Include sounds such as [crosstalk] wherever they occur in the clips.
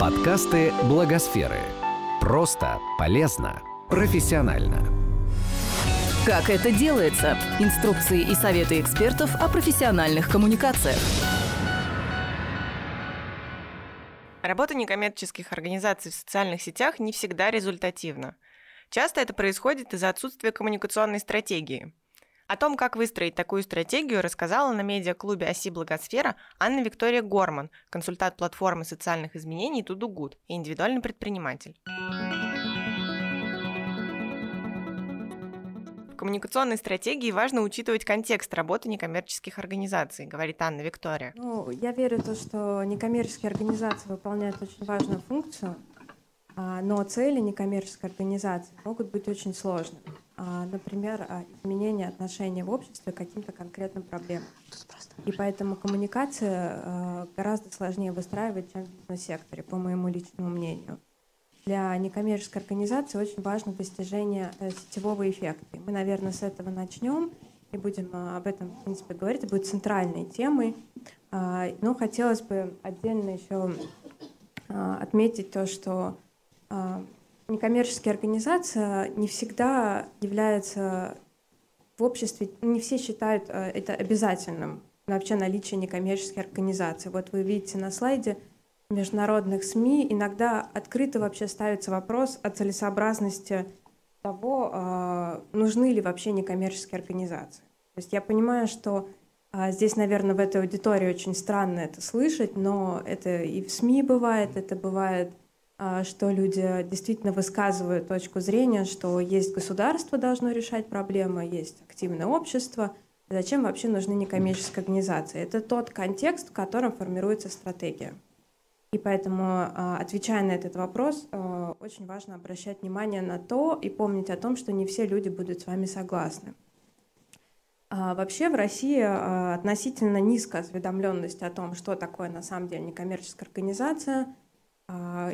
Подкасты Благосферы. Просто, полезно, профессионально. Как это делается? Инструкции и советы экспертов о профессиональных коммуникациях. Работа некоммерческих организаций в социальных сетях не всегда результативна. Часто это происходит из-за отсутствия коммуникационной стратегии. О том, как выстроить такую стратегию, рассказала на медиаклубе «Оси Благосфера» Анна Виктория Горман, консультант платформы социальных изменений «Тудугуд» и индивидуальный предприниматель. В коммуникационной стратегии важно учитывать контекст работы некоммерческих организаций, говорит Анна Виктория. Ну, я верю в то, что некоммерческие организации выполняют очень важную функцию, а, но цели некоммерческой организации могут быть очень сложными. А, например, а, изменение отношения в обществе к каким-то конкретным проблемам. И поэтому коммуникация а, гораздо сложнее выстраивать, чем в бизнес-секторе, по моему личному мнению. Для некоммерческой организации очень важно достижение э, сетевого эффекта. И мы, наверное, с этого начнем и будем об этом, в принципе, говорить. Это будет центральной темой. Но хотелось бы отдельно еще отметить то, что некоммерческая организация не всегда является в обществе, не все считают э, это обязательным, вообще наличие некоммерческой организации. Вот вы видите на слайде международных СМИ иногда открыто вообще ставится вопрос о целесообразности того, э, нужны ли вообще некоммерческие организации. То есть я понимаю, что э, здесь, наверное, в этой аудитории очень странно это слышать, но это и в СМИ бывает, это бывает что люди действительно высказывают точку зрения, что есть государство должно решать проблемы, есть активное общество. Зачем вообще нужны некоммерческие организации? Это тот контекст, в котором формируется стратегия. И поэтому, а, отвечая на этот вопрос, а, очень важно обращать внимание на то и помнить о том, что не все люди будут с вами согласны. Вообще в России относительно низкая осведомленность о том, что такое на самом деле некоммерческая организация – а,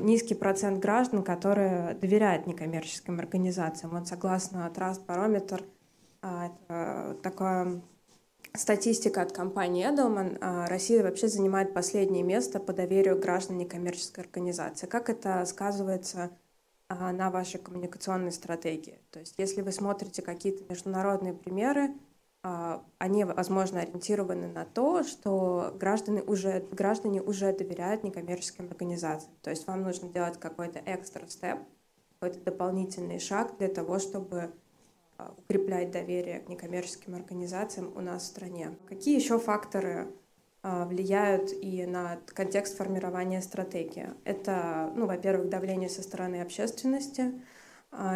низкий процент граждан, которые доверяют некоммерческим организациям. Вот согласно Trust Barometer, а, это такая статистика от компании Edelman, а, Россия вообще занимает последнее место по доверию граждан некоммерческой организации. Как это сказывается на вашей коммуникационной стратегии? То есть если вы смотрите какие-то международные примеры, а, они, возможно, ориентированы на то, что граждане уже, граждане уже доверяют некоммерческим организациям. То есть вам нужно делать какой-то экстра степ, какой-то дополнительный шаг для того, чтобы а, укреплять доверие к некоммерческим организациям у нас в стране. Какие еще факторы а, влияют и на контекст формирования стратегии? Это, ну, во-первых, давление со стороны общественности – а,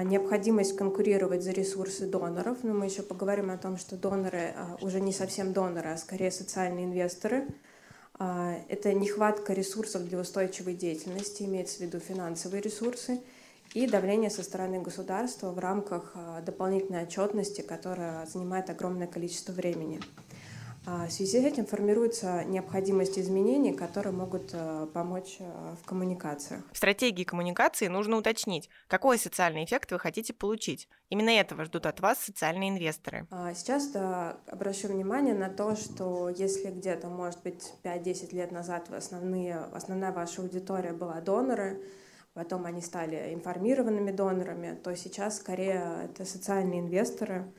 необходимость конкурировать за ресурсы доноров, но мы еще поговорим о том, что доноры а, уже не совсем доноры, а скорее социальные инвесторы. А, это нехватка ресурсов для устойчивой деятельности, имеется в виду финансовые ресурсы, и давление со стороны государства в рамках дополнительной отчетности, которая занимает огромное количество времени. А, в связи с этим формируется необходимость изменений, которые могут э, помочь э, в коммуникациях. В стратегии коммуникации нужно уточнить, какой социальный эффект вы хотите получить. Именно этого ждут от вас социальные инвесторы. А, сейчас да, обращу внимание на то, что если где-то, может быть, 5-10 лет назад основные, основная ваша аудитория была доноры, потом они стали информированными донорами, то сейчас скорее это социальные инвесторы,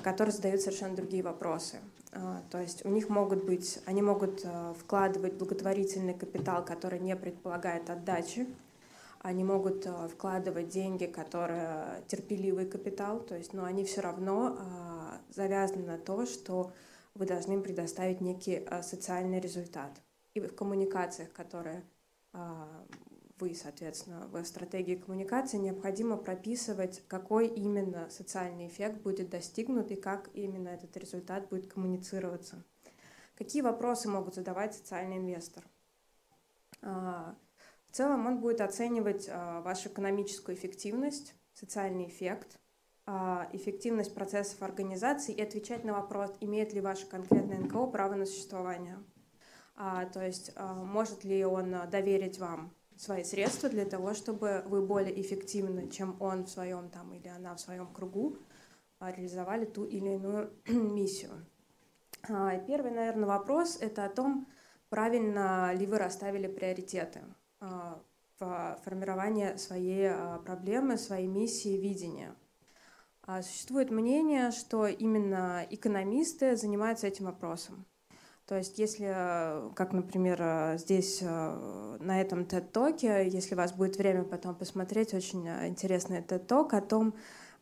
которые задают совершенно другие вопросы. А, то есть у них могут быть, они могут а, вкладывать благотворительный капитал, который не предполагает отдачи. Они могут а, вкладывать деньги, которые терпеливый капитал, то есть, но они все равно завязаны на то, что вы должны им предоставить некий социальный результат. И в коммуникациях, которые вы, соответственно, в стратегии коммуникации необходимо прописывать, какой именно социальный эффект будет достигнут и как именно этот результат будет коммуницироваться. Какие вопросы могут задавать социальный инвестор? А, в целом он будет оценивать а, вашу экономическую эффективность, социальный эффект, а, эффективность процессов организации и отвечать на вопрос, имеет ли ваше конкретное НКО право на существование. То есть может ли он доверить вам свои средства для того, чтобы вы более эффективно, чем он в своем там или она в своем кругу, а, реализовали ту или иную [clears throat] миссию. А, первый, наверное, вопрос – это о том, правильно ли вы расставили приоритеты. А, в формирование своей проблемы, своей миссии, видения. Существует мнение, что именно экономисты занимаются этим вопросом. То есть если, как, например, здесь на этом TED-токе, если у вас будет время потом посмотреть, очень интересный TED-ток о том,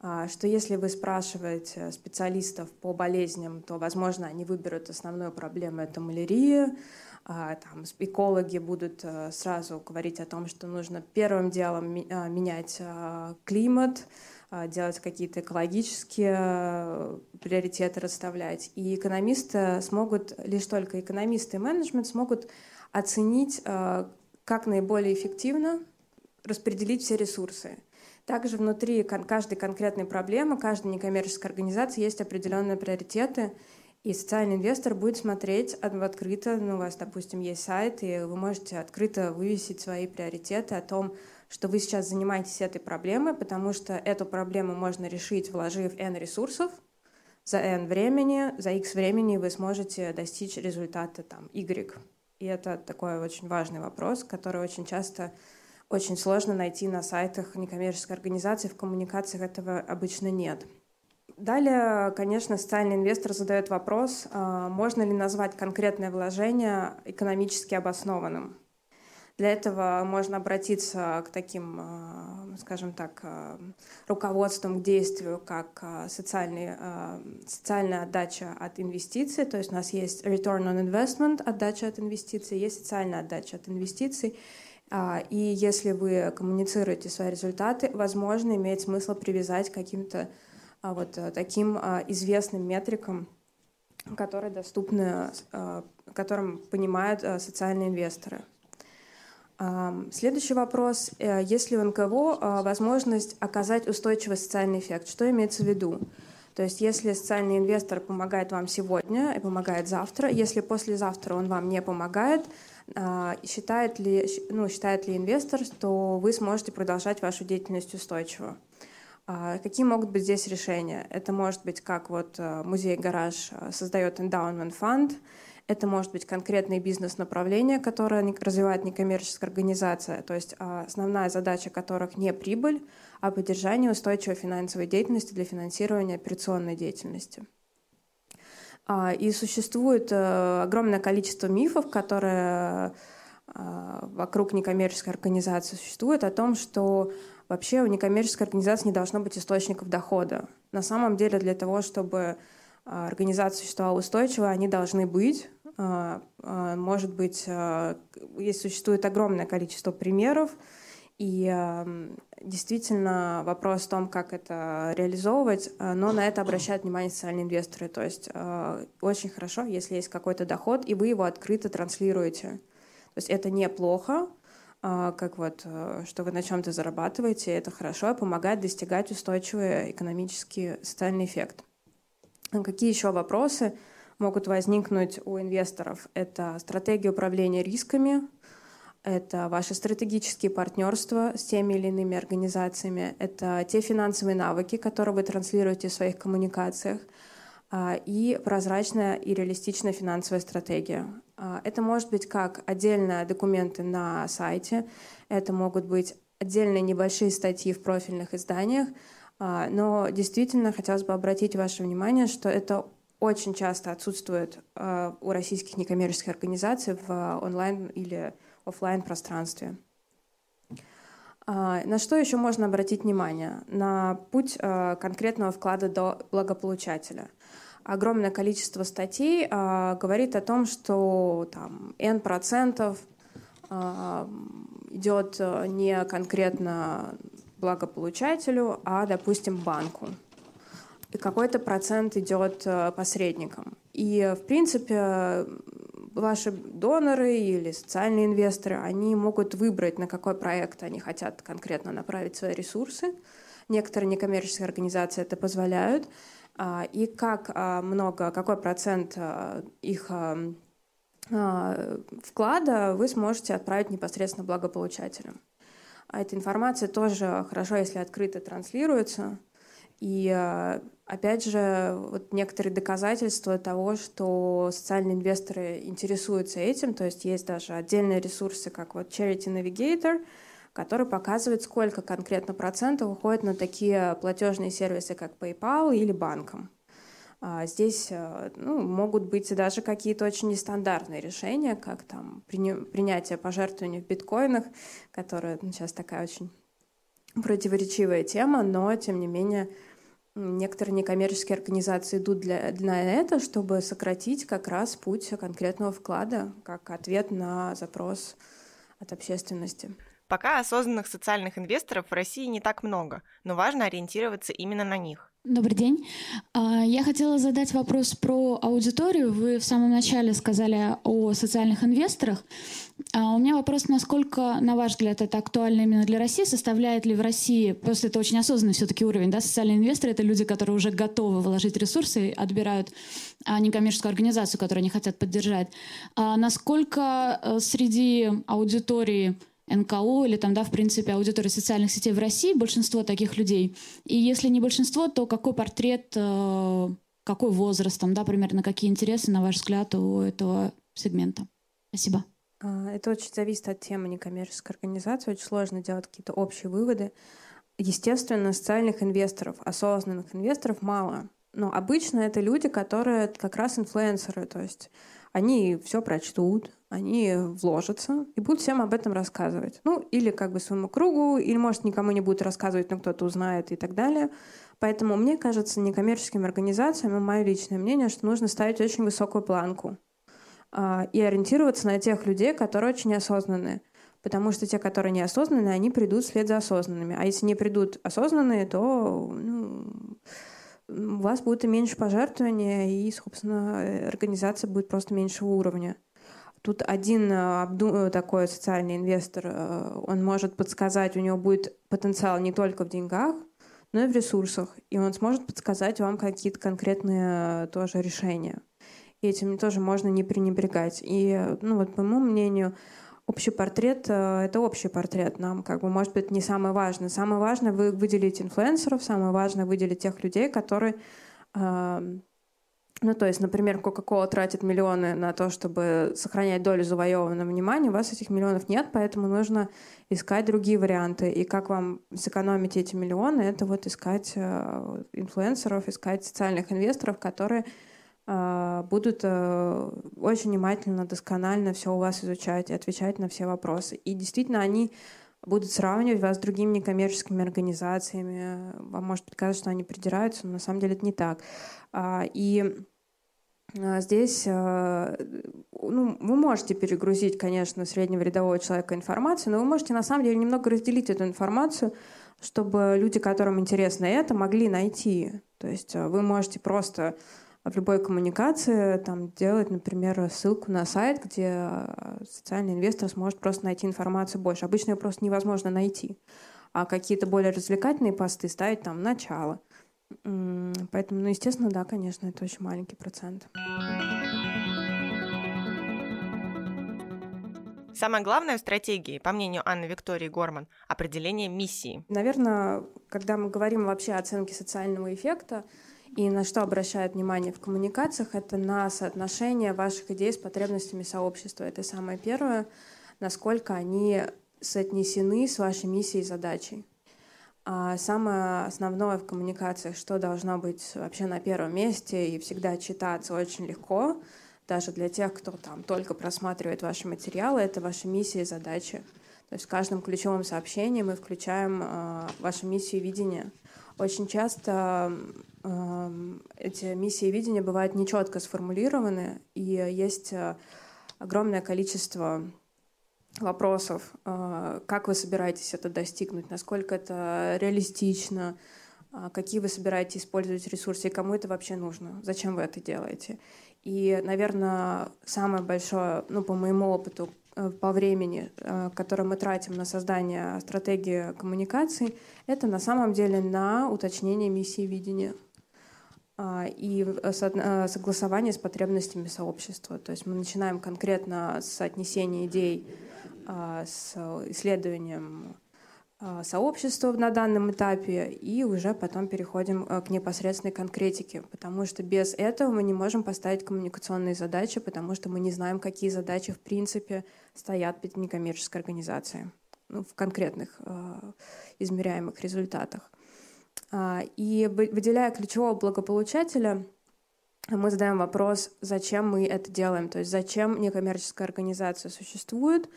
а, что если вы спрашиваете специалистов по болезням, то, возможно, они выберут основную проблему — это малярия. А, там, экологи будут э, сразу говорить о том, что нужно первым делом а, менять климат, делать какие-то экологические э, приоритеты расставлять. И экономисты смогут, лишь только экономисты и менеджмент смогут оценить, э, как наиболее эффективно распределить все ресурсы. Также внутри каждой конкретной проблемы, каждой некоммерческой организации есть определенные приоритеты, и социальный инвестор будет смотреть открыто, ну, у вас, допустим, есть сайт, и вы можете открыто вывесить свои приоритеты о том, что вы сейчас занимаетесь этой проблемой, потому что эту проблему можно решить, вложив N ресурсов, за N времени, за X времени вы сможете достичь результата там Y. И это такой очень важный вопрос, который очень часто очень сложно найти на сайтах некоммерческой организации, в коммуникациях этого обычно нет. Далее, конечно, социальный инвестор задает вопрос, а, можно ли назвать конкретное вложение экономически обоснованным. Для этого можно обратиться к таким, а, скажем так, а, руководствам к действию, как социальный, социальная отдача от инвестиций. То есть у нас есть return on investment, отдача от инвестиций, есть социальная отдача от инвестиций. А, и если вы коммуницируете свои результаты, возможно, имеет смысл привязать к каким-то а, вот э, таким а, известным метрикам, которые доступны, которым понимают социальные инвесторы. Следующий вопрос. Э, есть ли у НКО возможность оказать устойчивый социальный эффект? Что имеется в виду? То есть если социальный инвестор помогает вам сегодня и помогает завтра, если послезавтра он вам не помогает, а, считает ли, ну, считает ли инвестор, что вы сможете продолжать вашу деятельность устойчиво? А, какие могут быть здесь решения? Это может быть как вот э, музей-гараж э, создает endowment фонд, это может быть конкретное бизнес-направление, которое развивает некоммерческая организация, то есть а, основная задача которых не прибыль, а поддержание устойчивой финансовой деятельности для финансирования операционной деятельности. А, и существует э, огромное количество мифов, которые а, вокруг некоммерческой организации существуют, о том, что вообще у некоммерческой организации не должно быть источников дохода. На самом деле для того, чтобы организация существовала устойчиво, они должны быть. Может быть, есть, существует огромное количество примеров, и действительно вопрос в том, как это реализовывать, но на это обращают внимание социальные инвесторы. То есть очень хорошо, если есть какой-то доход, и вы его открыто транслируете. То есть это неплохо, как вот, что вы на чем-то зарабатываете, это хорошо, помогает достигать устойчивый экономический социальный эффект. Какие еще вопросы могут возникнуть у инвесторов? Это стратегия управления рисками, это ваши стратегические партнерства с теми или иными организациями, это те финансовые навыки, которые вы транслируете в своих коммуникациях, а, и прозрачная и реалистичная финансовая стратегия. А, это может быть как отдельные документы на сайте, это могут быть отдельные небольшие статьи в профильных изданиях, но действительно хотелось бы обратить ваше внимание, что это очень часто отсутствует у российских некоммерческих организаций в онлайн или офлайн пространстве. А, на что еще можно обратить внимание? На путь а, конкретного вклада до благополучателя. Огромное количество статей а, говорит о том, что там N процентов идет не конкретно благополучателю, а, допустим, банку. И какой-то процент идет посредникам. И, в принципе, ваши доноры или социальные инвесторы, они могут выбрать, на какой проект они хотят конкретно направить свои ресурсы. Некоторые некоммерческие организации это позволяют. А, и как а, много, какой процент а, их вклада вы сможете отправить непосредственно благополучателям. Эта информация тоже хорошо, если открыто транслируется. И Опять же, вот некоторые доказательства того, что социальные инвесторы интересуются этим, то есть есть даже отдельные ресурсы, как вот Charity Navigator, который показывает, сколько конкретно процентов уходит на такие платежные сервисы, как PayPal или банком. А здесь э, ну, могут быть даже какие-то очень нестандартные решения, как там принятие пожертвований в биткоинах, которая ну, сейчас такая очень противоречивая тема, но тем не менее некоторые некоммерческие организации идут для, для этого, чтобы сократить как раз путь конкретного вклада как ответ на запрос от общественности. Пока осознанных социальных инвесторов в России не так много, но важно ориентироваться именно на них. Добрый день. А, я хотела задать вопрос про аудиторию. Вы в самом начале сказали о социальных инвесторах. А у меня вопрос, насколько, на ваш взгляд, это актуально именно для России? Составляет ли в России, просто это очень осознанный все-таки уровень, да, социальные инвесторы — это люди, которые уже готовы вложить ресурсы, отбирают а, некоммерческую организацию, которую они хотят поддержать. Насколько э, среди аудитории НКО или там, да, в принципе, аудитории социальных сетей в России, большинство таких людей. И если не большинство, то какой портрет, э, какой возраст, там, да, примерно какие интересы, на ваш взгляд, у этого сегмента? Спасибо. А, это очень зависит от темы некоммерческой организации. Очень сложно делать какие-то общие выводы. Естественно, социальных инвесторов, осознанных инвесторов мало. Но обычно это люди, которые как раз инфлюенсеры. То есть они все прочтут, они вложатся и будут всем об этом рассказывать. Ну, или как бы своему кругу, или, может, никому не будут рассказывать, но кто-то узнает и так далее. Поэтому мне кажется, некоммерческим организациям, и мое личное мнение, что нужно ставить очень высокую планку а, и ориентироваться на тех людей, которые очень осознанные. Потому что те, которые неосознанные, они придут вслед за осознанными. А если не придут осознанные, то ну, у вас будет и меньше пожертвования, и, собственно, организация будет просто меньшего уровня. Тут один э, такой социальный инвестор, э, он может подсказать, у него будет потенциал не только в деньгах, но и в ресурсах. И он сможет подсказать вам какие-то конкретные э, тоже решения. И этим тоже можно не пренебрегать. И, ну вот, по моему мнению, общий портрет — это общий портрет. Нам, как бы, может быть, не самое важное. Самое важное — вы выделить инфлюенсеров, самое важное — выделить тех людей, которые ну, то есть, например, Coca-Cola тратит миллионы на то, чтобы сохранять долю завоеванного внимания, у вас этих миллионов нет, поэтому нужно искать другие варианты. И как вам сэкономить эти миллионы, это вот искать э, инфлюенсеров, искать социальных инвесторов, которые э, будут э, очень внимательно, досконально все у вас изучать и отвечать на все вопросы. И действительно, они будут сравнивать вас с другими некоммерческими организациями. Вам может показаться, что они придираются, но на самом деле это не так. А, и а, здесь а, ну, вы можете перегрузить, конечно, среднего рядового человека информацию, но вы можете на самом деле немного разделить эту информацию, чтобы люди, которым интересно это, могли найти. То есть вы можете просто в любой коммуникации там, делать, например, ссылку на сайт, где социальный инвестор сможет просто найти информацию больше. Обычно ее просто невозможно найти. А какие-то более развлекательные посты ставить там начало – Поэтому, ну, естественно, да, конечно, это очень маленький процент. Самое главное в стратегии, по мнению Анны Виктории Горман, определение миссии. Наверное, когда мы говорим вообще о оценке социального эффекта, и на что обращают внимание в коммуникациях, это на соотношение ваших идей с потребностями сообщества. Это самое первое, насколько они соотнесены с вашей миссией и задачей. А самое основное в коммуникациях, что должно быть вообще на первом месте и всегда читаться очень легко, даже для тех, кто там только просматривает ваши материалы, это ваша миссия и задачи. То есть в каждом ключевом сообщении мы включаем э, вашу миссию и видение. Очень часто э, эти миссии и видения бывают нечетко сформулированы, и есть э, огромное количество вопросов, а, как вы собираетесь это достигнуть, насколько это реалистично, а, какие вы собираетесь использовать ресурсы и кому это вообще нужно, зачем вы это делаете. И, наверное, самое большое, ну, по моему опыту, э, по времени, э, которое мы тратим на создание стратегии коммуникаций, это на самом деле на уточнение миссии видения а, и э, согласование с потребностями сообщества. То есть мы начинаем конкретно с отнесения идей а, с исследованием а, сообщества на данном этапе и уже потом переходим а, к непосредственной конкретике, потому что без этого мы не можем поставить коммуникационные задачи, потому что мы не знаем, какие задачи в принципе стоят перед некоммерческой организацией. ну, в конкретных измеряемых результатах. И выделяя ключевого благополучателя, мы задаем вопрос, зачем мы это делаем, то есть зачем некоммерческая организация существует,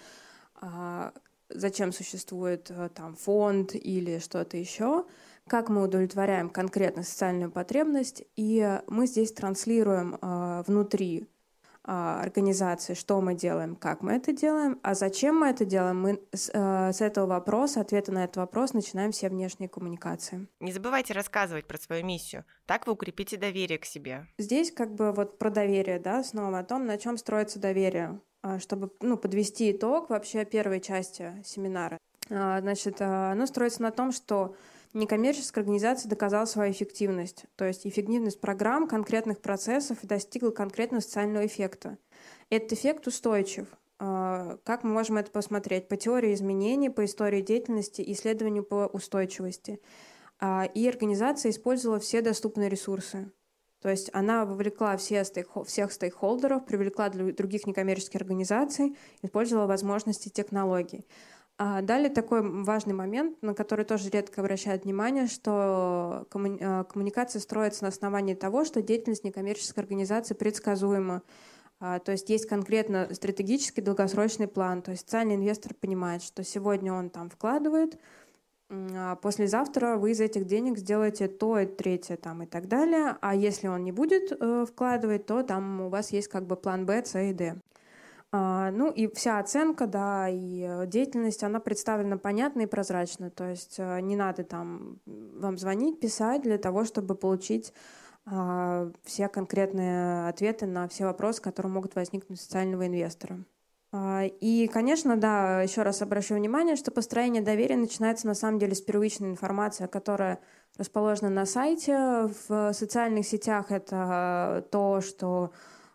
зачем существует там фонд или что-то еще, как мы удовлетворяем конкретно социальную потребность, и мы здесь транслируем э, внутри э, организации, что мы делаем, как мы это делаем, а зачем мы это делаем, мы с, э, с этого вопроса, ответа на этот вопрос начинаем все внешние коммуникации. Не забывайте рассказывать про свою миссию, так вы укрепите доверие к себе. Здесь как бы вот про доверие, да, снова о том, на чем строится доверие, чтобы ну, подвести итог вообще первой части семинара. Значит, оно строится на том, что некоммерческая организация доказала свою эффективность, то есть эффективность программ, конкретных процессов и достигла конкретного социального эффекта. Этот эффект устойчив. А, как мы можем это посмотреть? По теории изменений, по истории деятельности, исследованию по устойчивости. А, и организация использовала все доступные ресурсы. То есть она вовлекла все стейк, всех стейкхолдеров, привлекла других некоммерческих организаций, использовала возможности технологий. А далее такой важный момент, на который тоже редко обращают внимание, что коммуни- а, коммуникация строится на основании того, что деятельность некоммерческой организации предсказуема. А, то есть есть конкретно стратегический долгосрочный план. То есть социальный инвестор понимает, что сегодня он там вкладывает, послезавтра вы из этих денег сделаете то и третье там и так далее. А если он не будет э, вкладывать, то там у вас есть как бы план Б, С и Д. А, ну и вся оценка, да, и э, деятельность, она представлена понятно и прозрачно. То есть э, не надо там вам звонить, писать для того, чтобы получить а, все конкретные ответы на все вопросы, которые могут возникнуть у социального инвестора. А, и, конечно, да, еще раз обращу внимание, что построение доверия начинается на самом деле с первичной информации, которая расположена на сайте. В социальных сетях это то, что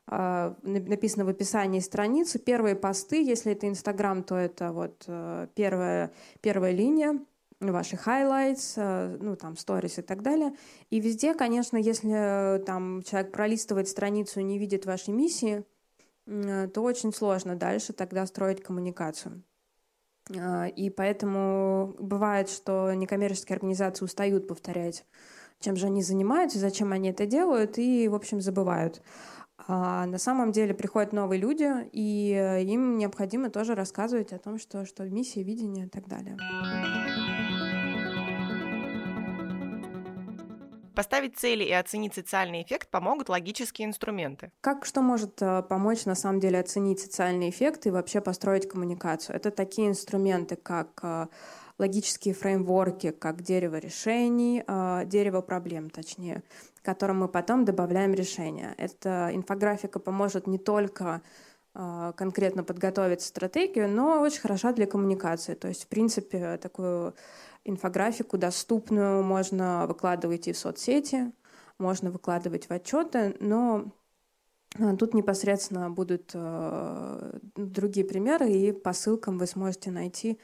а, написано в описании страницы. Первые посты, если это Инстаграм, то это вот э, первая, первая линия ваши highlights, э, ну, там, stories и так далее. И везде, конечно, если э, там человек пролистывает страницу и не видит вашей миссии, то очень сложно дальше тогда строить коммуникацию. А, и поэтому бывает, что некоммерческие организации устают повторять, чем же они занимаются, зачем они это делают, и, в общем, забывают. А на самом деле приходят новые люди, и э, им необходимо тоже рассказывать о том, что, что миссия, видение и так далее. Поставить цели и оценить социальный эффект помогут логические инструменты. Как что может э, помочь на самом деле оценить социальный эффект и вообще построить коммуникацию? Это такие инструменты, как э, логические фреймворки, как дерево решений, дерево проблем, точнее, которым мы потом добавляем решение. Эта инфографика поможет не только конкретно подготовить стратегию, но очень хороша для коммуникации. То есть, в принципе, такую инфографику доступную можно выкладывать и в соцсети, можно выкладывать в отчеты, но а, Тут непосредственно будут э, другие примеры, и по ссылкам вы сможете найти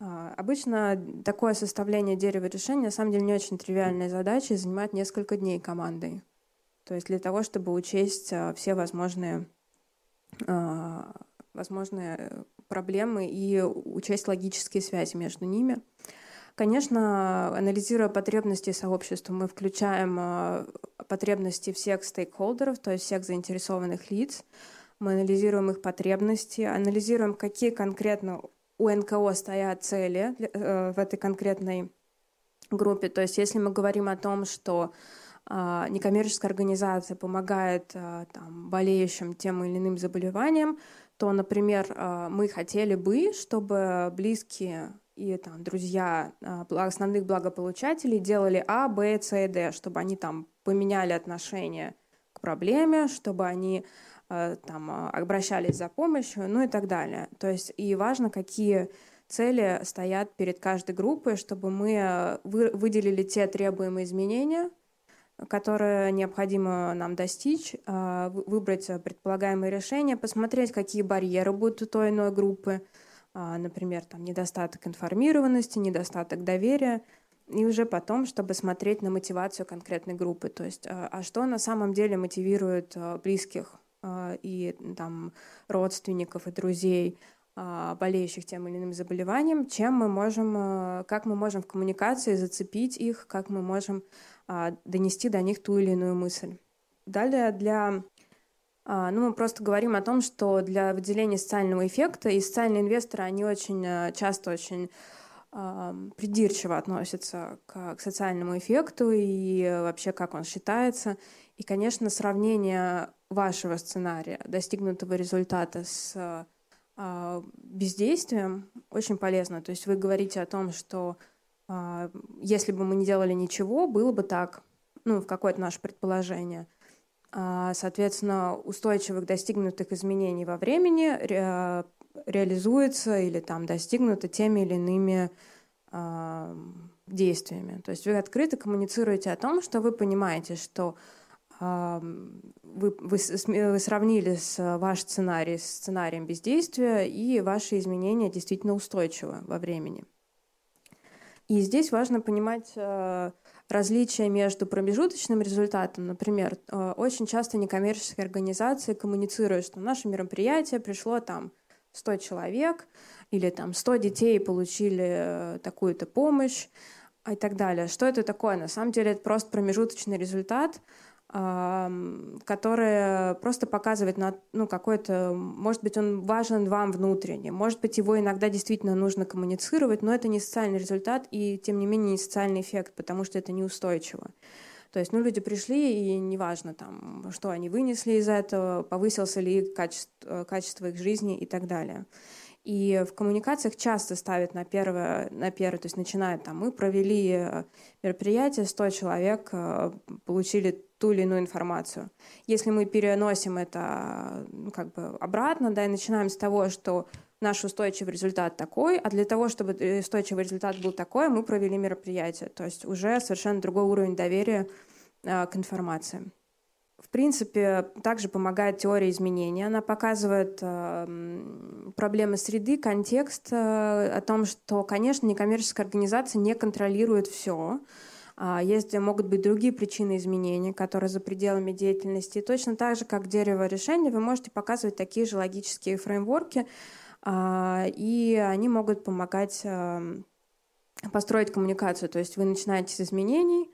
а, обычно такое составление дерева решения на самом деле не очень тривиальная задача и занимает несколько дней командой. То есть для того, чтобы учесть а, все возможные, возможные проблемы и учесть логические связи между ними. Конечно, анализируя потребности сообщества, мы включаем потребности всех стейкхолдеров, то есть всех заинтересованных лиц. Мы анализируем их потребности, анализируем, какие конкретно у НКО стоят цели э, в этой конкретной группе. То есть если мы говорим о том, что э, некоммерческая организация помогает э, там, болеющим тем или иным заболеванием, то, например, мы хотели бы, чтобы близкие и там, друзья э, основных благополучателей делали А, Б, С и Д, чтобы они там поменяли отношение к проблеме, чтобы они Э, там, а, обращались за помощью, ну и так далее. То есть и важно, какие цели стоят перед каждой группой, чтобы мы э, выделили те требуемые изменения, которые необходимо нам достичь, э, выбрать предполагаемые решения, посмотреть, какие барьеры будут у той иной группы, например, там, недостаток информированности, недостаток доверия, и уже потом, чтобы смотреть на мотивацию конкретной группы, то есть а что на самом деле мотивирует близких а, и там родственников и друзей, а, болеющих тем или иным заболеванием, чем мы можем, а, как мы можем в коммуникации зацепить их, как мы можем а, донести до них ту или иную мысль. Далее для ну, мы просто говорим о том, что для выделения социального эффекта и социальные инвесторы, они очень часто очень придирчиво относятся к, к социальному эффекту и вообще как он считается. И, конечно, сравнение вашего сценария, достигнутого результата с а, бездействием очень полезно. То есть вы говорите о том, что а, если бы мы не делали ничего, было бы так, ну, в какое-то наше предположение. А, соответственно, устойчивых достигнутых изменений во времени ре, реализуется или там достигнуто теми или иными действиями. То есть вы открыто коммуницируете о том, что вы понимаете, что вы, вы, вы сравнили с ваш сценарий с сценарием бездействия, и ваши изменения действительно устойчивы во времени. И здесь важно понимать э, различия между промежуточным результатом. Например, э, очень часто некоммерческие организации коммуницируют, что наше мероприятие пришло там 100 человек, или там 100 детей получили э, такую-то помощь и так далее. Что это такое? На самом деле это просто промежуточный результат – которое просто показывает на ну, какой-то, может быть, он важен вам внутренне, может быть, его иногда действительно нужно коммуницировать, но это не социальный результат и, тем не менее, не социальный эффект, потому что это неустойчиво. То есть, ну, люди пришли, и неважно, там, что они вынесли из этого, повысился ли качество, качество их жизни и так далее. И в коммуникациях часто ставят на первое, на первое, то есть начинают там, мы провели э, мероприятие, 100 человек э, получили ту или иную информацию. Если мы переносим это ну, как бы обратно, да, и начинаем с того, что наш устойчивый результат такой, а для того, чтобы устойчивый результат был такой, мы провели мероприятие. То есть уже совершенно другой уровень доверия э, к информации. В принципе, также помогает теория изменения. Она показывает э, проблемы среды, контекст э, о том, что, конечно, некоммерческая организация не контролирует все. А, есть, могут быть другие причины изменений, которые за пределами деятельности. И точно так же, как дерево решения, вы можете показывать такие же логические фреймворки, а, и они могут помогать эм, построить коммуникацию. То есть вы начинаете с изменений,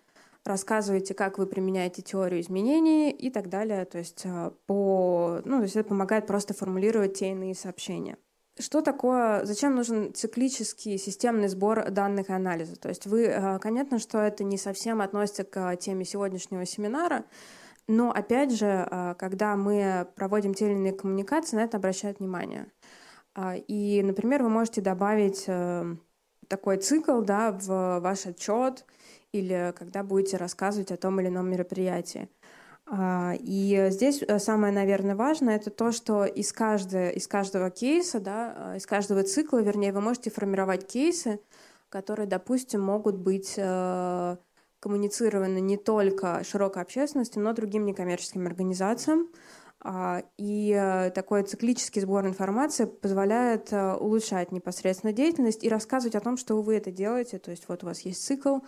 рассказываете, как вы применяете теорию изменений и так далее. То есть, э, по, ну, то есть это помогает просто формулировать те иные сообщения. Что такое, зачем нужен циклический системный сбор данных и анализа? То есть вы, э, понятно, что это не совсем относится к теме сегодняшнего семинара, но опять же, э, когда мы проводим те или иные коммуникации, на это обращают внимание. А, и, например, вы можете добавить э, такой цикл да, в ваш отчет или когда будете рассказывать о том или ином мероприятии. А, и здесь э, самое, наверное, важное это то, что из, каждого, из каждого кейса, да, а, из каждого цикла, вернее, вы можете формировать кейсы, которые, допустим, могут быть э, коммуницированы не только широкой общественности, но и другим некоммерческим организациям. А, и э, такой циклический сбор информации позволяет улучшать непосредственно деятельность и рассказывать о том, что вы это делаете. То есть вот у вас есть цикл,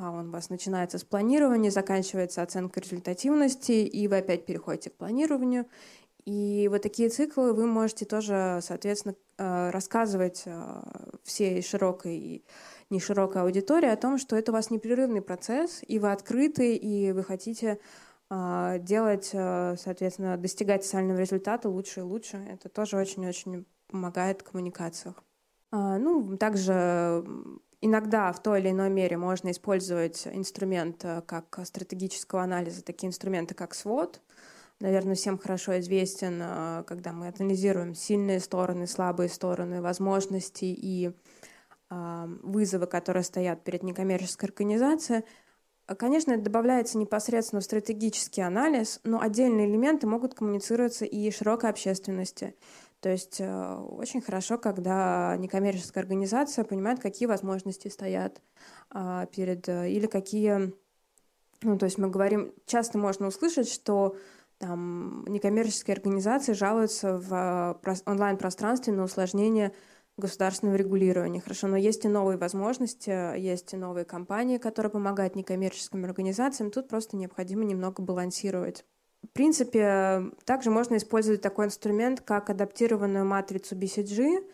он у вас начинается с планирования, заканчивается оценкой результативности, и вы опять переходите к планированию. И вот такие циклы вы можете тоже, соответственно, э, рассказывать э, всей широкой и не широкой аудитории о том, что это у вас непрерывный процесс, и вы открыты, и вы хотите э, делать, соответственно, достигать социального результата лучше и лучше. Это тоже очень-очень помогает в коммуникациях. А, ну, также Иногда в той или иной мере можно использовать инструмент э, как стратегического анализа, такие инструменты, как SWOT. Наверное, всем хорошо известен, э, когда мы анализируем сильные стороны, слабые стороны, возможности и э, вызовы, которые стоят перед некоммерческой организацией. Конечно, это добавляется непосредственно в стратегический анализ, но отдельные элементы могут коммуницироваться и широкой общественности. То есть э, очень хорошо, когда некоммерческая организация понимает, какие возможности стоят а, перед э, или какие, ну то есть мы говорим, часто можно услышать, что там некоммерческие организации жалуются в э, онлайн-пространстве на усложнение государственного регулирования. Хорошо, но есть и новые возможности, есть и новые компании, которые помогают некоммерческим организациям. Тут просто необходимо немного балансировать В принципе, также можно использовать такой инструмент, как адаптированную матрицу BCG.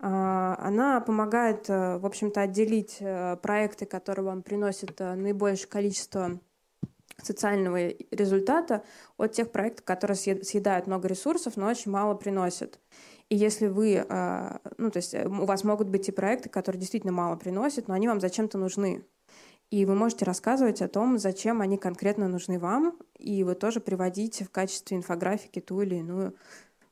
А, она помогает, э, в общем-то, отделить э, проекты, которые вам приносят э, наибольшее количество социального результата от тех проектов, которые съедают много ресурсов, но очень мало приносят. И если вы, ну, то есть у вас могут быть и проекты, которые действительно мало приносят, но они вам зачем-то нужны. И вы можете рассказывать о том, зачем они конкретно нужны вам, и вы тоже приводите в качестве инфографики ту или иную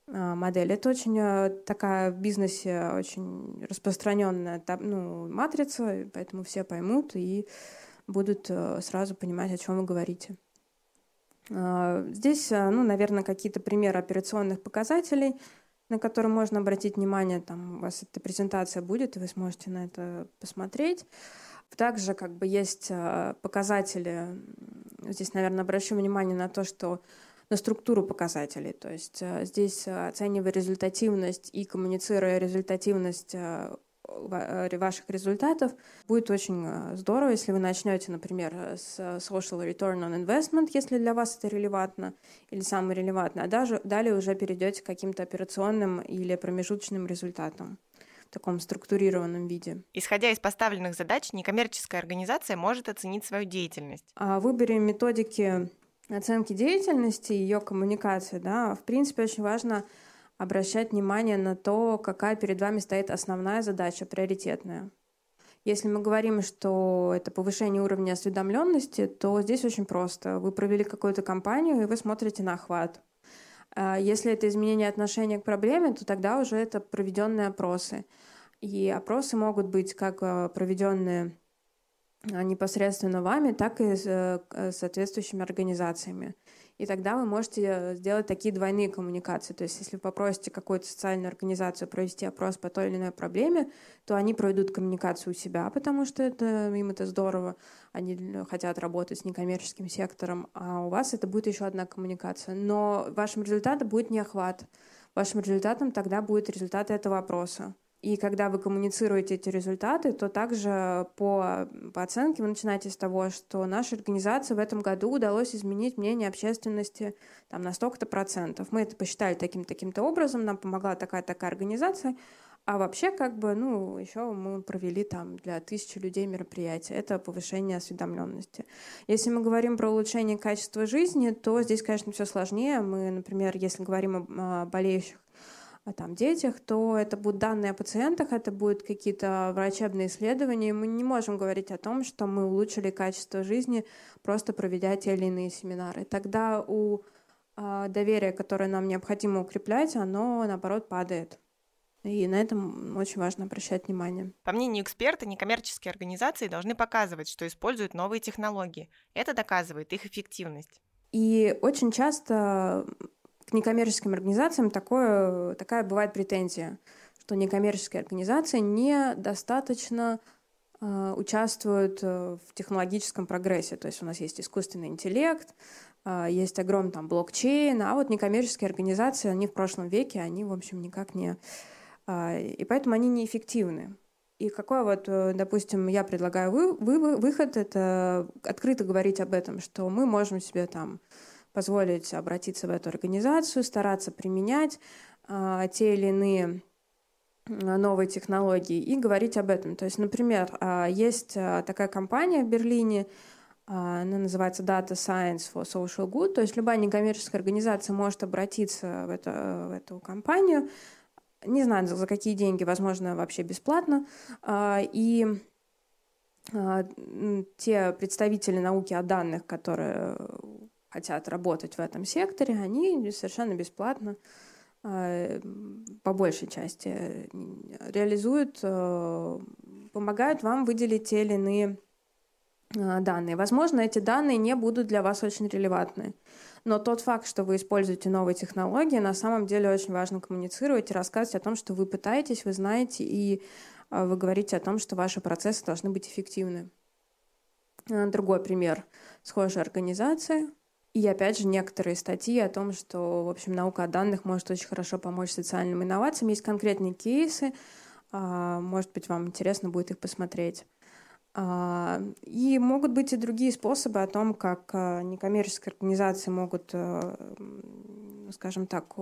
а, модель. Это очень э, такая в бизнесе очень распространенная ну, матрица, поэтому все поймут и будут э, сразу понимать, о чем вы говорите. А, здесь, э, ну, наверное, какие-то примеры операционных показателей, на которые можно обратить внимание. Там у вас эта презентация будет, и вы сможете на это посмотреть. Также как бы есть э, показатели, здесь, наверное, обращу внимание на то, что на структуру показателей. То есть э, здесь, э, оценивая результативность и коммуницируя результативность ваших результатов, будет очень здорово, если вы начнете, например, с social return on investment, если для вас это релевантно или самое релевантное, а даже далее уже перейдете к каким-то операционным или промежуточным результатам таком структурированном виде. Исходя из поставленных задач, некоммерческая организация может оценить свою деятельность. О выборе методики оценки деятельности и ее коммуникации, да, в принципе, очень важно обращать внимание на то, какая перед вами стоит основная задача, приоритетная. Если мы говорим, что это повышение уровня осведомленности, то здесь очень просто. Вы провели какую-то кампанию, и вы смотрите на охват. А если это изменение отношения к проблеме, то тогда уже это проведенные опросы. И опросы могут быть как э, проведенные э, непосредственно вами, так и с э, соответствующими организациями. И тогда вы можете сделать такие двойные коммуникации. То есть, если вы попросите какую-то социальную организацию провести опрос по той или иной проблеме, то они проведут коммуникацию у себя, потому что это, им это здорово. Они хотят работать с некоммерческим сектором, а у вас это будет еще одна коммуникация. Но вашим результатом будет не охват. Вашим результатом тогда будет результат этого опроса. И когда вы коммуницируете эти результаты, то также по, по оценке вы начинаете с того, что нашей организации в этом году удалось изменить мнение общественности там, на столько-то процентов. Мы это посчитали таким-таким-то образом, нам помогла такая-такая организация, а вообще, как бы, ну, еще мы провели там для тысячи людей мероприятия. Это повышение осведомленности. Если мы говорим про улучшение качества жизни, то здесь, конечно, все сложнее. Мы, например, если говорим о болеющих о там, детях, то это будут данные о пациентах, это будут какие-то врачебные исследования. Мы не можем говорить о том, что мы улучшили качество жизни, просто проведя те или иные семинары. Тогда у э, доверия, которое нам необходимо укреплять, оно, наоборот, падает. И на этом очень важно обращать внимание. По мнению эксперта, некоммерческие организации должны показывать, что используют новые технологии. Это доказывает их эффективность. И очень часто некоммерческим организациям такое, такая бывает претензия, что некоммерческие организации недостаточно э, участвуют э, в технологическом прогрессе. То есть у нас есть искусственный интеллект, э, есть огромный там блокчейн, а вот некоммерческие организации, они в прошлом веке, они, в общем, никак не... И поэтому они неэффективны. И какой вот, допустим, я предлагаю вы, вы, выход, это открыто говорить об этом, что мы можем себе там позволить обратиться в эту организацию, стараться применять а, те или иные а, новые технологии и говорить об этом. То есть, например, а, есть такая компания в Берлине, она называется Data Science for Social Good, то есть любая некоммерческая организация может обратиться в, это, в эту компанию, не знаю, за какие деньги, возможно, вообще бесплатно, и те представители науки о данных, которые хотят работать в этом секторе, они совершенно бесплатно э, по большей части реализуют, э, помогают вам выделить те или иные э, данные. Возможно, эти данные не будут для вас очень релевантны. Но тот факт, что вы используете новые технологии, на самом деле очень важно коммуницировать и рассказывать о том, что вы пытаетесь, вы знаете, и вы говорите о том, что ваши процессы должны быть эффективны. Другой пример. Схожая организация, и опять же некоторые статьи о том, что, в общем, наука о данных может очень хорошо помочь социальным инновациям. Есть конкретные кейсы, а, может быть, вам интересно будет их посмотреть. А, и могут быть и другие способы о том, как а, некоммерческие организации могут, э, скажем так,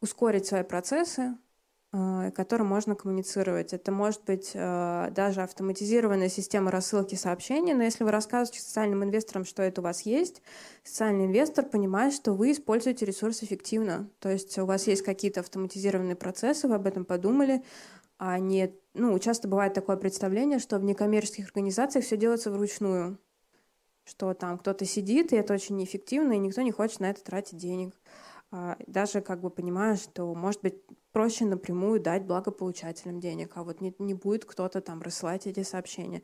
ускорить свои процессы, которым можно коммуницировать. Это может быть даже автоматизированная система рассылки сообщений, но если вы рассказываете социальным инвесторам, что это у вас есть, социальный инвестор понимает, что вы используете ресурс эффективно. То есть у вас есть какие-то автоматизированные процессы, вы об этом подумали, а не... Ну, часто бывает такое представление, что в некоммерческих организациях все делается вручную, что там кто-то сидит, и это очень неэффективно, и никто не хочет на это тратить денег. А, даже как бы понимая, что, может быть, проще напрямую дать благополучателям денег, а вот не, не будет кто-то там рассылать эти сообщения.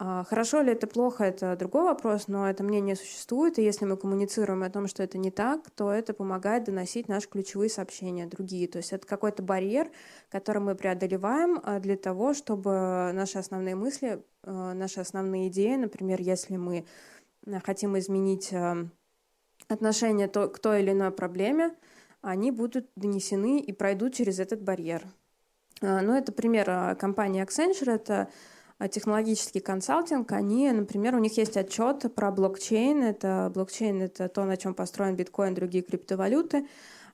А, хорошо ли это плохо, это другой вопрос, но это мнение существует, и если мы коммуницируем о том, что это не так, то это помогает доносить наши ключевые сообщения, другие. То есть это какой-то барьер, который мы преодолеваем а, для того, чтобы наши основные мысли, наши основные идеи, например, если мы хотим изменить отношение к той или иной проблеме, они будут донесены и пройдут через этот барьер. Ну, это пример компании Accenture, это а, технологический консалтинг, они, например, у них есть отчет про блокчейн. Это блокчейн — это то, на чем построен биткоин, другие криптовалюты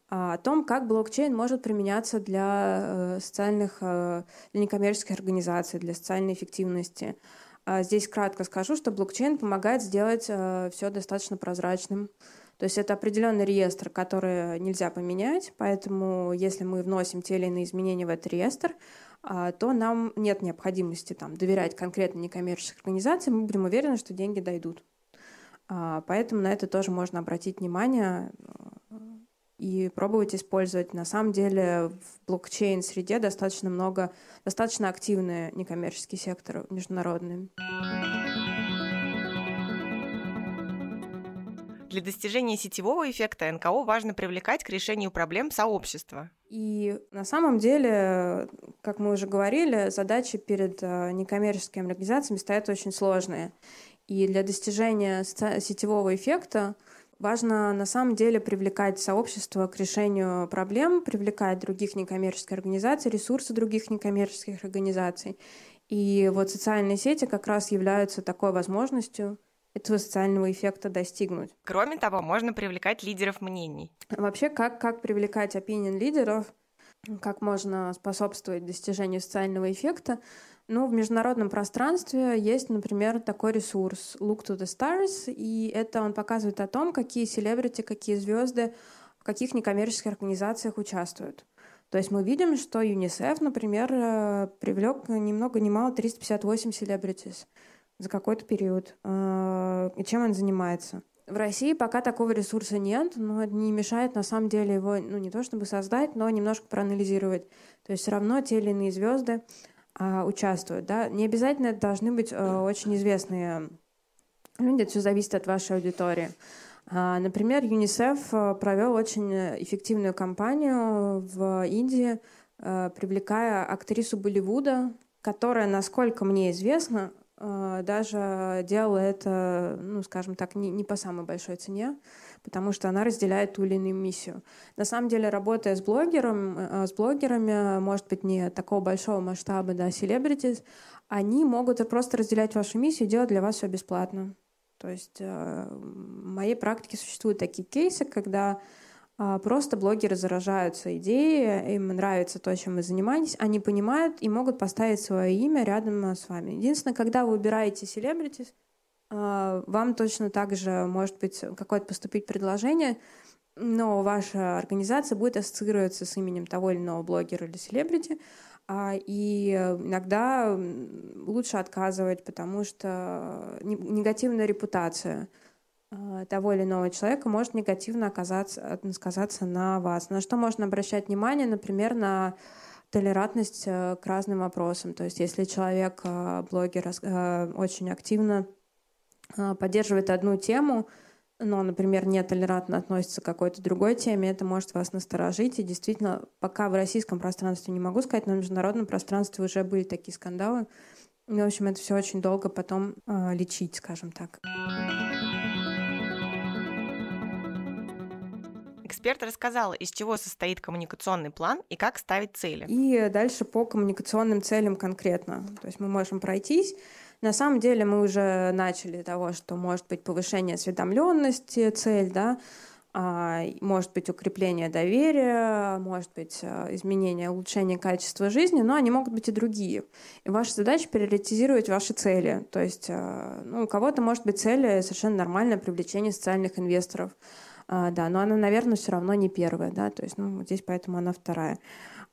а, о том, как блокчейн может применяться для э, социальных, э, для некоммерческих организаций, для социальной эффективности. А здесь кратко скажу, что блокчейн помогает сделать э, все достаточно прозрачным. То есть это определенный реестр, который нельзя поменять, поэтому если мы вносим те или иные изменения в этот реестр, а, то нам нет необходимости там, доверять конкретно некоммерческой организации, мы будем уверены, что деньги дойдут. А, поэтому на это тоже можно обратить внимание и пробовать использовать. На самом деле в блокчейн-среде достаточно много, достаточно активный некоммерческий сектор международный. Для достижения сетевого эффекта НКО важно привлекать к решению проблем сообщества. И на самом деле, как мы уже говорили, задачи перед э, некоммерческими организациями стоят очень сложные. И для достижения сетевого эффекта важно на самом деле привлекать сообщество к решению проблем, привлекать других некоммерческих организаций, ресурсы других некоммерческих организаций. И вот социальные сети как раз являются такой возможностью этого социального эффекта достигнуть. Кроме того, можно привлекать лидеров мнений. Вообще, как, как привлекать opinion лидеров, как можно способствовать достижению социального эффекта, ну, в международном пространстве есть, например, такой ресурс Look to the Stars, и это он показывает о том, какие селебрити, какие звезды в каких некоммерческих организациях участвуют. То есть мы видим, что ЮНИСЕФ, например, э, привлек ни много ни мало 358 селебритис за какой-то период. А, и чем он занимается. В России пока такого ресурса нет, но это не мешает на самом деле его, ну не то чтобы создать, но немножко проанализировать. То есть все равно те или иные звезды а, участвуют. Да? Не обязательно это должны быть а, очень известные люди, это все зависит от вашей аудитории. А, например, ЮНИСЕФ а, провел очень эффективную кампанию в Индии, а, привлекая актрису Болливуда, которая, насколько мне известно, даже делала это, ну, скажем так, не, не по самой большой цене, потому что она разделяет ту или иную миссию. На самом деле, работая с блогером, э, с блогерами, может быть, не такого большого масштаба, да, селебритис, они могут просто разделять вашу миссию и делать для вас все бесплатно. То есть э, в моей практике существуют такие кейсы, когда просто блогеры заражаются идеей, им нравится то, чем вы занимаетесь, они понимают и могут поставить свое имя рядом с вами. Единственное, когда вы выбираете селебритис, а, вам точно так же может быть какое-то поступить предложение, но ваша организация будет ассоциироваться с именем того или иного блогера или селебрити, а, и иногда лучше отказывать, потому что негативная репутация – а, того или иного человека может негативно оказаться, сказаться на вас. На что можно обращать внимание, например, на толерантность э, к разным вопросам. То есть если человек, э, блогер, э, очень активно поддерживает одну тему, но, например, нетолерантно относится к какой-то другой теме, это может вас насторожить. И действительно, пока в российском пространстве не могу сказать, но в международном пространстве уже были такие скандалы. И, в общем, это все очень долго потом э, лечить, скажем так. Эксперт рассказала, из чего состоит коммуникационный план и как ставить цели. И дальше по коммуникационным целям конкретно. То есть мы можем пройтись. На самом деле мы уже начали того, что может быть повышение осведомленности, цель, да, а, может быть укрепление доверия, может быть а, изменение, улучшение качества жизни, но они могут быть и другие. И ваша задача приоритизировать ваши цели. То есть а, ну, у кого-то может быть цель совершенно нормальное привлечение социальных инвесторов, да, но она, наверное, все равно не первая, да, то есть ну, здесь поэтому она вторая.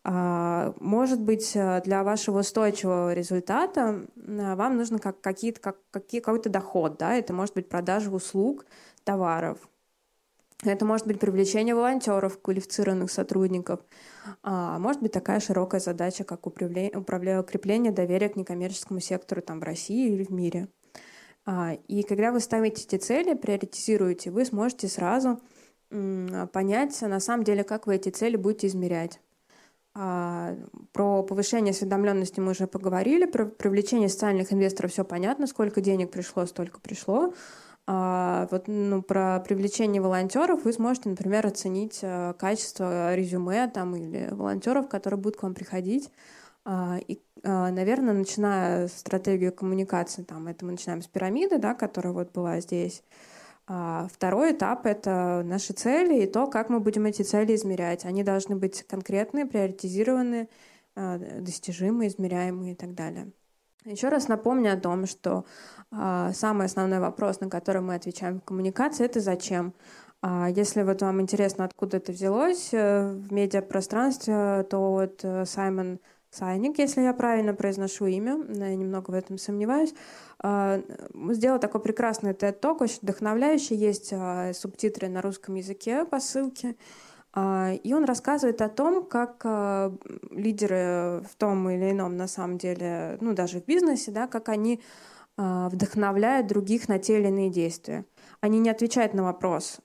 Может быть, для вашего устойчивого результата вам нужно как, какие-то, как, какие, какой-то доход, да, это может быть продажа услуг, товаров, это может быть привлечение волонтеров, квалифицированных сотрудников. А может быть такая широкая задача, как управление, укрепление доверия к некоммерческому сектору там, в России или в мире. А, и когда вы ставите эти цели, приоритизируете, вы сможете сразу понять, на самом деле, как вы эти цели будете измерять. А, про повышение осведомленности мы уже поговорили, про привлечение социальных инвесторов все понятно, сколько денег пришло, столько пришло. А вот ну, про привлечение волонтеров вы сможете, например, оценить э, качество резюме там, или волонтеров, которые будут к вам приходить. А, и, наверное, начиная с стратегии коммуникации, там, это мы начинаем с пирамиды, да, которая вот была здесь. А второй этап — это наши цели и то, как мы будем эти цели измерять. Они должны быть конкретные, приоритизированные, достижимые, измеряемые и так далее. Еще раз напомню о том, что э, самый основной вопрос, на который мы отвечаем в коммуникации, это зачем. А если вот вам интересно, откуда это взялось э, в медиапространстве, то вот э, Саймон Сайник, если я правильно произношу имя, я немного в этом сомневаюсь, э, сделал такой прекрасный TED-ток, очень вдохновляющий, есть э, субтитры на русском языке по ссылке. А, и он рассказывает о том, как а, лидеры в том или ином, на самом деле, ну даже в бизнесе, да, как они а, вдохновляют других на те или иные действия. Они не отвечают на вопрос,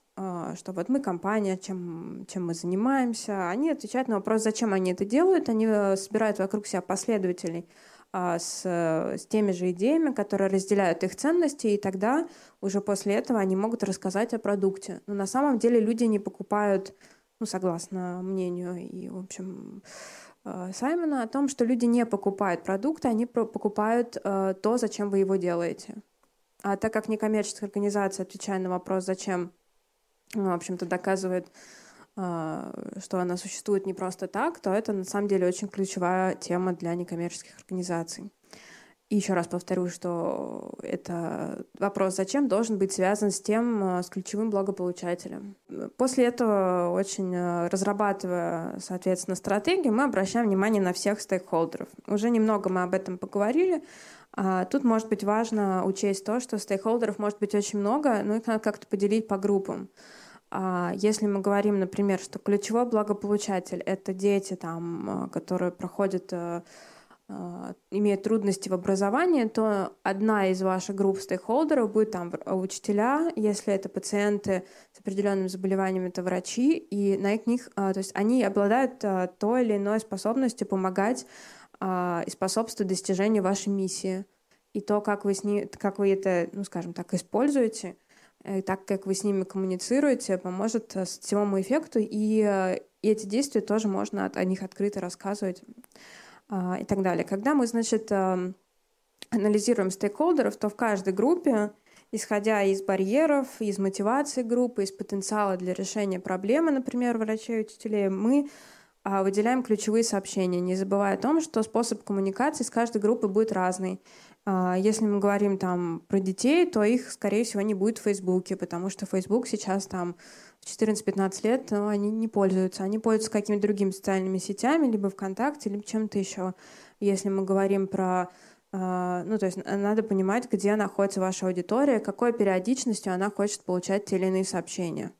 что вот мы компания, чем, чем мы занимаемся. Они отвечают на вопрос, зачем они это делают. Они э, собирают вокруг себя последователей с, с теми же идеями, которые разделяют их ценности, и тогда уже после этого они могут рассказать о продукте. Но на самом деле люди не покупают ну, согласно мнению и, в общем, э, Саймона, о том, что люди не покупают продукты, они покупают э, то, зачем вы его делаете. А так как некоммерческая организация, отвечая на вопрос, зачем, в общем-то, доказывает, э, что она существует не просто так, то это на самом деле очень ключевая тема для некоммерческих организаций. И еще раз повторю, что это вопрос «зачем?» должен быть связан с тем, э, с ключевым благополучателем. После этого, очень э, разрабатывая, соответственно, стратегию, мы обращаем внимание на всех стейкхолдеров. Уже немного мы об этом поговорили. А тут может быть важно учесть то, что стейкхолдеров может быть очень много, но их надо как-то поделить по группам. А если мы говорим, например, что ключевой благополучатель — это дети, там, э, которые проходят а, имеют трудности в образовании, то одна из ваших групп стейкхолдеров будет там учителя, если это пациенты с определенным заболеванием, это врачи, и на них, а, то есть они обладают а, той или иной способностью помогать и способствовать достижению вашей миссии. И то, как вы, с ними, как вы это, ну, скажем так, используете, так как вы с ними коммуницируете, поможет сетевому эффекту, и, и эти действия тоже можно о них открыто рассказывать а, и так далее. Когда мы, значит, эм, анализируем стейкхолдеров, то в каждой группе, исходя из барьеров, из мотивации группы, из потенциала для решения проблемы, например, врачей и учителей, мы а, выделяем ключевые сообщения, не забывая о том, что способ коммуникации с каждой группы будет разный. А, если мы говорим там про детей, то их, скорее всего, не будет в Фейсбуке, потому что Фейсбук сейчас там в 14-15 лет но они не пользуются. Они пользуются какими-то другими социальными сетями, либо ВКонтакте, либо чем-то еще. Если мы говорим про Uh, ну, то есть надо понимать, где находится ваша аудитория, какой периодичностью она хочет получать те или иные сообщения.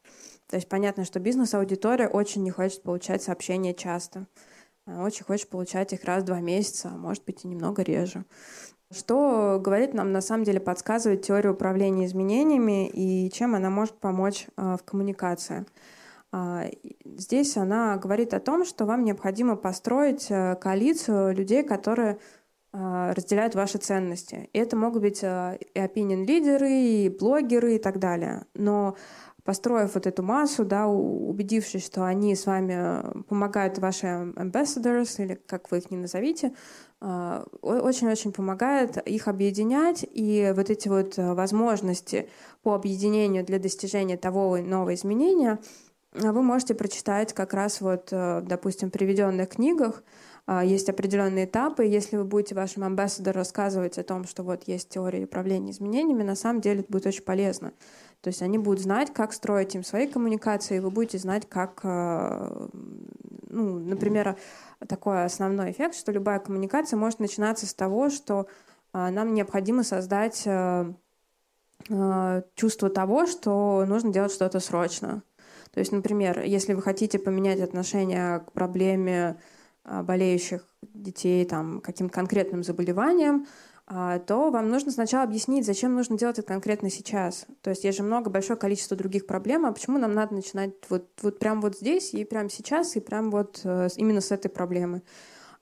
То есть понятно, что бизнес-аудитория очень не хочет получать сообщения часто. Очень хочет получать их раз в два месяца, а может быть и немного реже. Что говорит нам, на самом деле, подсказывает теория управления изменениями и чем она может помочь а, в коммуникации. А, здесь она говорит о том, что вам необходимо построить э, коалицию людей, которые а, разделяют ваши ценности. И это могут быть и опинион-лидеры, и блогеры и так далее. Но построив вот эту массу, да, убедившись, что они с вами помогают ваши ambassadors, или как вы их не назовите, очень-очень помогает их объединять, и вот эти вот возможности по объединению для достижения того иного изменения вы можете прочитать как раз вот, допустим, в приведенных книгах, а, есть определенные этапы. Если вы будете вашим амбассадору рассказывать о том, что вот есть теория управления изменениями, на самом деле это будет очень полезно. То есть они будут знать, как строить им свои коммуникации, и вы будете знать, как, а, ну, например, такой основной эффект, что любая коммуникация может начинаться с того, что а, нам необходимо создать чувство того, что нужно делать что-то срочно. То есть, например, если вы хотите поменять отношение к проблеме болеющих детей там, каким-то конкретным заболеванием, то вам нужно сначала объяснить, зачем нужно делать это конкретно сейчас. То есть есть же много, большое количество других проблем, а почему нам надо начинать вот, вот прямо вот здесь и прямо сейчас, и прямо вот э, именно с этой проблемы.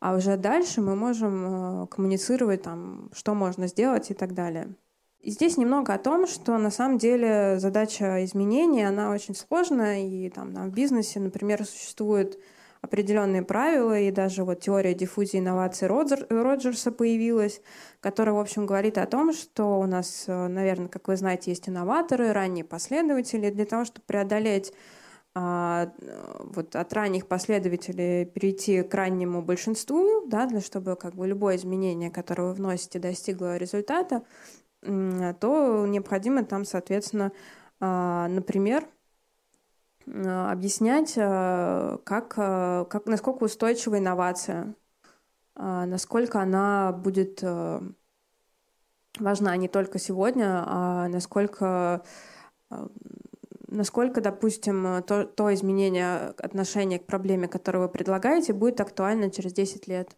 А уже дальше мы можем э, коммуницировать, там, что можно сделать и так далее. И здесь немного о том, что на самом деле задача изменения, она очень сложная, и там, там в бизнесе, например, существует определенные правила, и даже вот теория диффузии инноваций Роджер, Роджерса появилась, которая, в общем, говорит о том, что у нас, э, наверное, как вы знаете, есть инноваторы, ранние последователи. Для того, чтобы преодолеть а, вот от ранних последователей перейти к раннему большинству, да, для чтобы как бы любое изменение, которое вы вносите, достигло результата, то необходимо там, соответственно, а, например, объяснять, э, как, э, как, насколько устойчива инновация, насколько она будет важна не только сегодня, а насколько, насколько допустим, то, то изменение отношения к проблеме, которое вы предлагаете, будет актуально через 10 лет.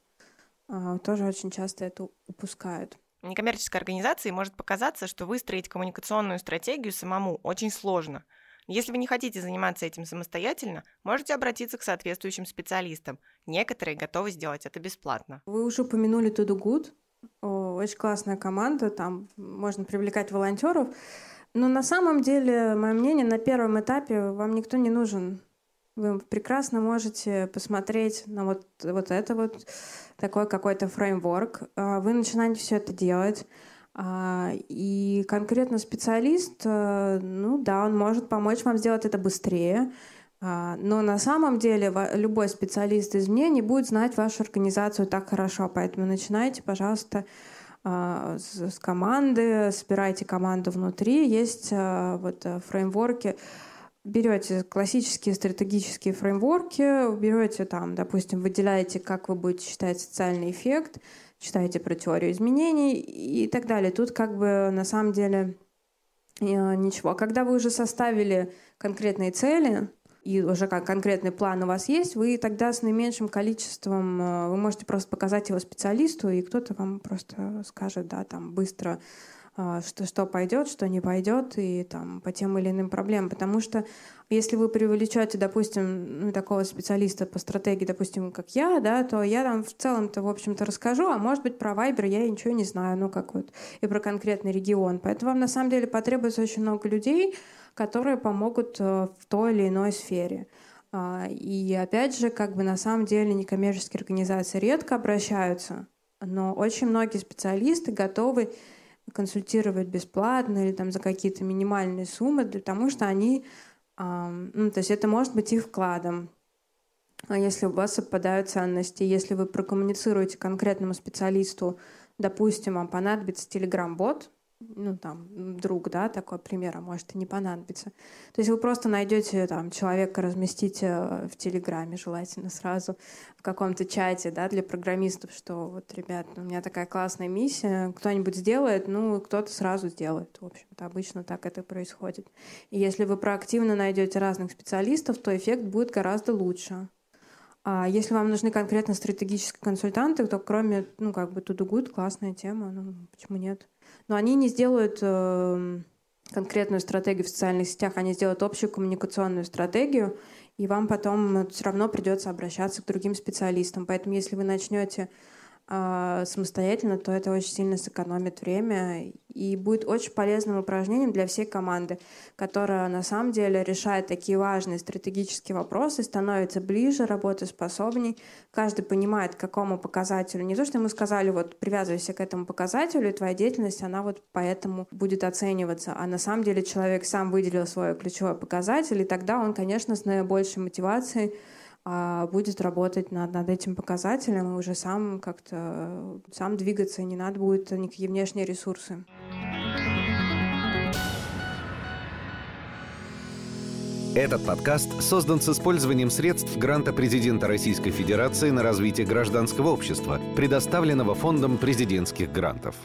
Тоже очень часто это упускают. Некоммерческой организации может показаться, что выстроить коммуникационную стратегию самому очень сложно – если вы не хотите заниматься этим самостоятельно, можете обратиться к соответствующим специалистам. Некоторые готовы сделать это бесплатно. Вы уже упомянули To Do. Очень классная команда, там можно привлекать волонтеров. Но на самом деле, мое мнение, на первом этапе вам никто не нужен. Вы прекрасно можете посмотреть на вот, вот это вот такой какой-то фреймворк. А, вы начинаете все это делать. А, и конкретно специалист, э, ну да, он может помочь вам сделать это быстрее, а, но на самом деле любой специалист из мне не будет знать вашу организацию так хорошо, поэтому начинайте, пожалуйста, а, с команды, собирайте команду внутри. Есть вот э, фреймворки, берете классические стратегические фреймворки, берете там, допустим, выделяете, как вы будете считать социальный эффект, читаете про теорию изменений и так далее. Тут как бы на самом деле э, ничего. Когда вы уже составили конкретные цели, и уже как конкретный план у вас есть, вы тогда с наименьшим количеством, э, вы можете просто показать его специалисту, и кто-то вам просто скажет, да, там быстро что, что пойдет, что не пойдет, и там по тем или иным проблемам. Потому что если вы привлечете, допустим, ну, такого специалиста по стратегии, допустим, как я, да, то я там в целом-то, в общем-то, расскажу, а может быть, про Viber я ничего не знаю, ну, как вот, и про конкретный регион. Поэтому вам на самом деле потребуется очень много людей, которые помогут э, в той или иной сфере. А, и опять же, как бы на самом деле некоммерческие организации редко обращаются, но очень многие специалисты готовы консультировать бесплатно или там за какие-то минимальные суммы, потому что они, ну, то есть это может быть их вкладом. А если у вас совпадают ценности, если вы прокоммуницируете конкретному специалисту, допустим, вам понадобится Telegram-бот, ну, там, друг, да, такой пример, а может и не понадобится. То есть вы просто найдете там человека, разместите э, в Телеграме, желательно сразу в каком-то чате, да, для программистов, что вот, ребят, у меня такая классная миссия, кто-нибудь сделает, ну, кто-то сразу сделает. В общем-то, обычно так это происходит. И если вы проактивно найдете разных специалистов, то эффект будет гораздо лучше. А если вам нужны конкретно стратегические консультанты, то кроме, ну, как бы, good, классная тема, ну, почему нет? Но они не сделают э, конкретную стратегию в социальных сетях, они сделают общую коммуникационную стратегию, и вам потом все равно придется обращаться к другим специалистам. Поэтому если вы начнете э, самостоятельно, то это очень сильно сэкономит время и будет очень полезным упражнением для всей команды, которая на самом деле решает такие важные стратегические вопросы, становится ближе, работоспособней. Каждый понимает, к какому показателю. Не то, что ему сказали, вот привязывайся к этому показателю, и твоя деятельность, она вот поэтому будет оцениваться. А на самом деле человек сам выделил свой ключевой показатель, и тогда он, конечно, с наибольшей мотивацией а, будет работать над, над этим показателем и уже сам как-то сам двигаться, не надо будет никакие внешние ресурсы. Этот подкаст создан с использованием средств гранта президента Российской Федерации на развитие гражданского общества, предоставленного Фондом президентских грантов.